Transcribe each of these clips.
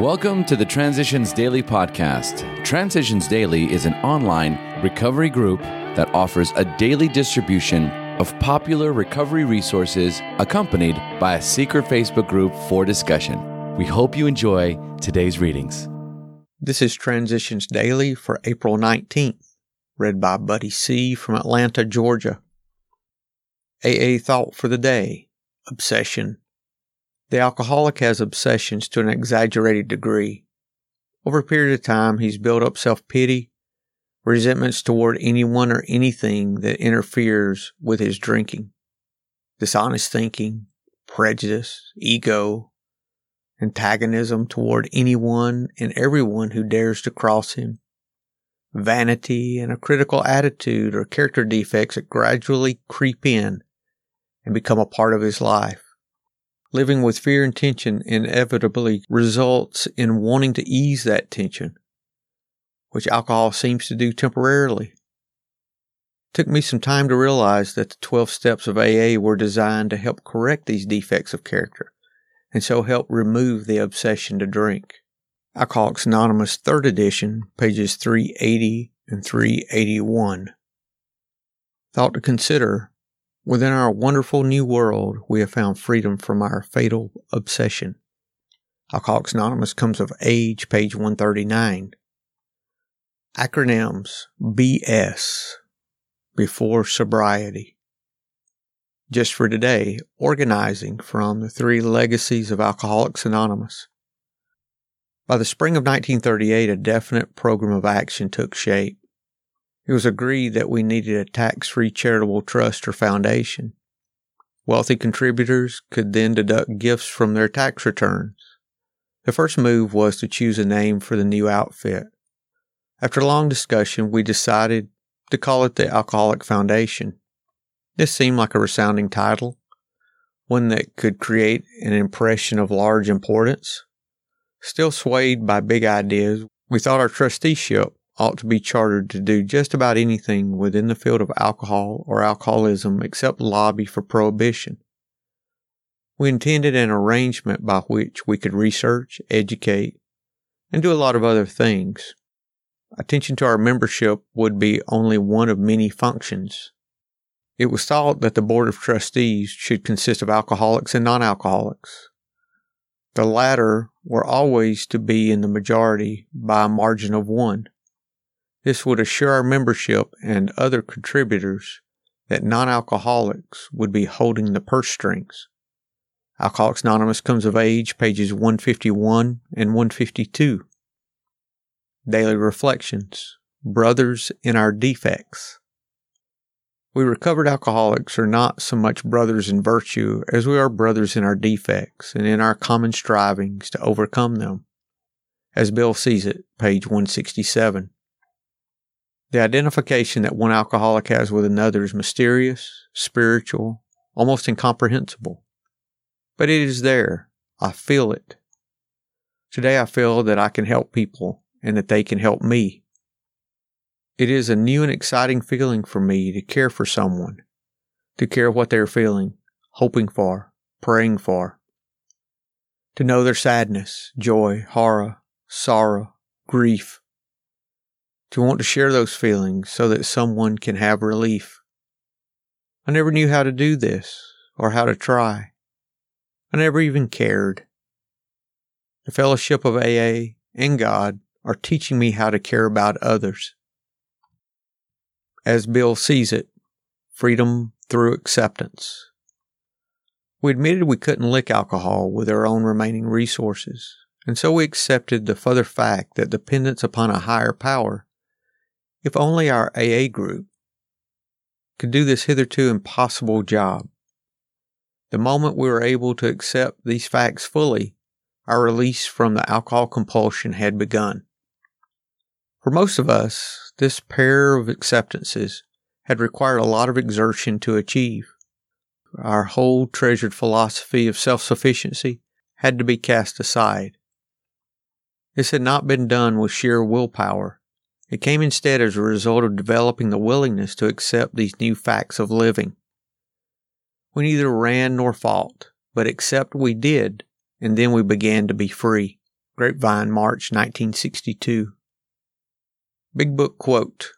Welcome to the Transitions Daily podcast. Transitions Daily is an online recovery group that offers a daily distribution of popular recovery resources accompanied by a secret Facebook group for discussion. We hope you enjoy today's readings. This is Transitions Daily for April 19th, read by Buddy C. from Atlanta, Georgia. AA Thought for the Day Obsession the alcoholic has obsessions to an exaggerated degree. Over a period of time, he's built up self pity, resentments toward anyone or anything that interferes with his drinking, dishonest thinking, prejudice, ego, antagonism toward anyone and everyone who dares to cross him, vanity, and a critical attitude or character defects that gradually creep in and become a part of his life. Living with fear and tension inevitably results in wanting to ease that tension, which alcohol seems to do temporarily. It took me some time to realize that the 12 steps of AA were designed to help correct these defects of character and so help remove the obsession to drink. Alcoholics Anonymous 3rd edition, pages 380 and 381. Thought to consider Within our wonderful new world, we have found freedom from our fatal obsession. Alcoholics Anonymous comes of age, page 139. Acronyms BS, before sobriety. Just for today, organizing from the three legacies of Alcoholics Anonymous. By the spring of 1938, a definite program of action took shape. It was agreed that we needed a tax free charitable trust or foundation. Wealthy contributors could then deduct gifts from their tax returns. The first move was to choose a name for the new outfit. After long discussion, we decided to call it the Alcoholic Foundation. This seemed like a resounding title, one that could create an impression of large importance. Still swayed by big ideas, we thought our trusteeship ought to be chartered to do just about anything within the field of alcohol or alcoholism except lobby for prohibition. We intended an arrangement by which we could research, educate, and do a lot of other things. Attention to our membership would be only one of many functions. It was thought that the Board of Trustees should consist of alcoholics and non alcoholics. The latter were always to be in the majority by a margin of one. This would assure our membership and other contributors that non alcoholics would be holding the purse strings. Alcoholics Anonymous comes of age, pages 151 and 152. Daily Reflections Brothers in Our Defects. We recovered alcoholics are not so much brothers in virtue as we are brothers in our defects and in our common strivings to overcome them. As Bill sees it, page 167. The identification that one alcoholic has with another is mysterious, spiritual, almost incomprehensible. But it is there. I feel it. Today I feel that I can help people and that they can help me. It is a new and exciting feeling for me to care for someone, to care what they're feeling, hoping for, praying for. To know their sadness, joy, horror, sorrow, grief, to want to share those feelings so that someone can have relief. I never knew how to do this or how to try. I never even cared. The fellowship of AA and God are teaching me how to care about others. As Bill sees it, freedom through acceptance. We admitted we couldn't lick alcohol with our own remaining resources, and so we accepted the further fact that dependence upon a higher power if only our AA group could do this hitherto impossible job. The moment we were able to accept these facts fully, our release from the alcohol compulsion had begun. For most of us, this pair of acceptances had required a lot of exertion to achieve. Our whole treasured philosophy of self sufficiency had to be cast aside. This had not been done with sheer willpower it came instead as a result of developing the willingness to accept these new facts of living. We neither ran nor fought, but accept we did, and then we began to be free. Grapevine, March 1962. Big Book Quote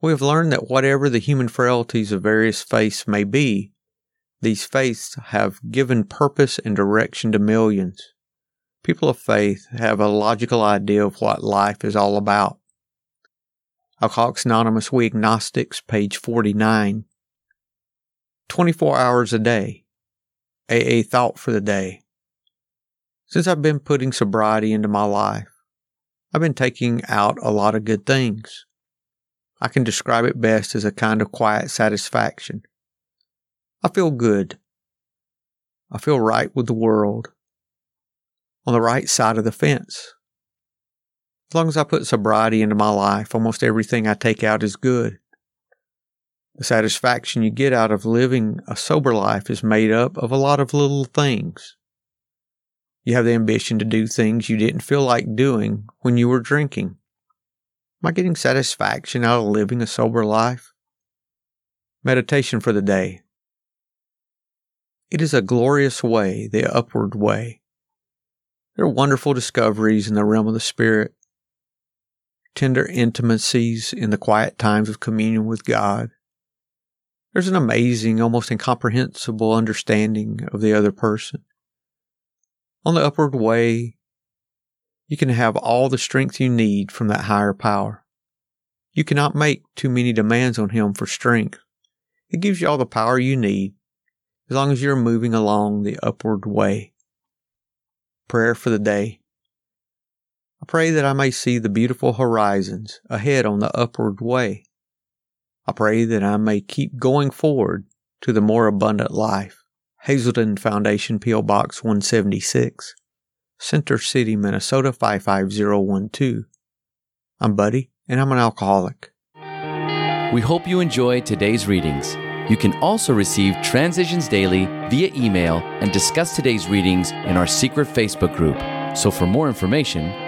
We have learned that whatever the human frailties of various faiths may be, these faiths have given purpose and direction to millions. People of faith have a logical idea of what life is all about. Alcoholics Anonymous, We Agnostics, page 49. 24 hours a day. AA thought for the day. Since I've been putting sobriety into my life, I've been taking out a lot of good things. I can describe it best as a kind of quiet satisfaction. I feel good. I feel right with the world. On the right side of the fence. As long as I put sobriety into my life, almost everything I take out is good. The satisfaction you get out of living a sober life is made up of a lot of little things. You have the ambition to do things you didn't feel like doing when you were drinking. Am I getting satisfaction out of living a sober life? Meditation for the day. It is a glorious way, the upward way. There are wonderful discoveries in the realm of the Spirit, tender intimacies in the quiet times of communion with God. There's an amazing, almost incomprehensible understanding of the other person. On the upward way, you can have all the strength you need from that higher power. You cannot make too many demands on Him for strength. It gives you all the power you need as long as you're moving along the upward way. Prayer for the day. Pray that I may see the beautiful horizons ahead on the upward way. I pray that I may keep going forward to the more abundant life. Hazelden Foundation, P.O. Box 176, Center City, Minnesota 55012. I'm Buddy, and I'm an alcoholic. We hope you enjoy today's readings. You can also receive Transitions Daily via email and discuss today's readings in our secret Facebook group. So for more information,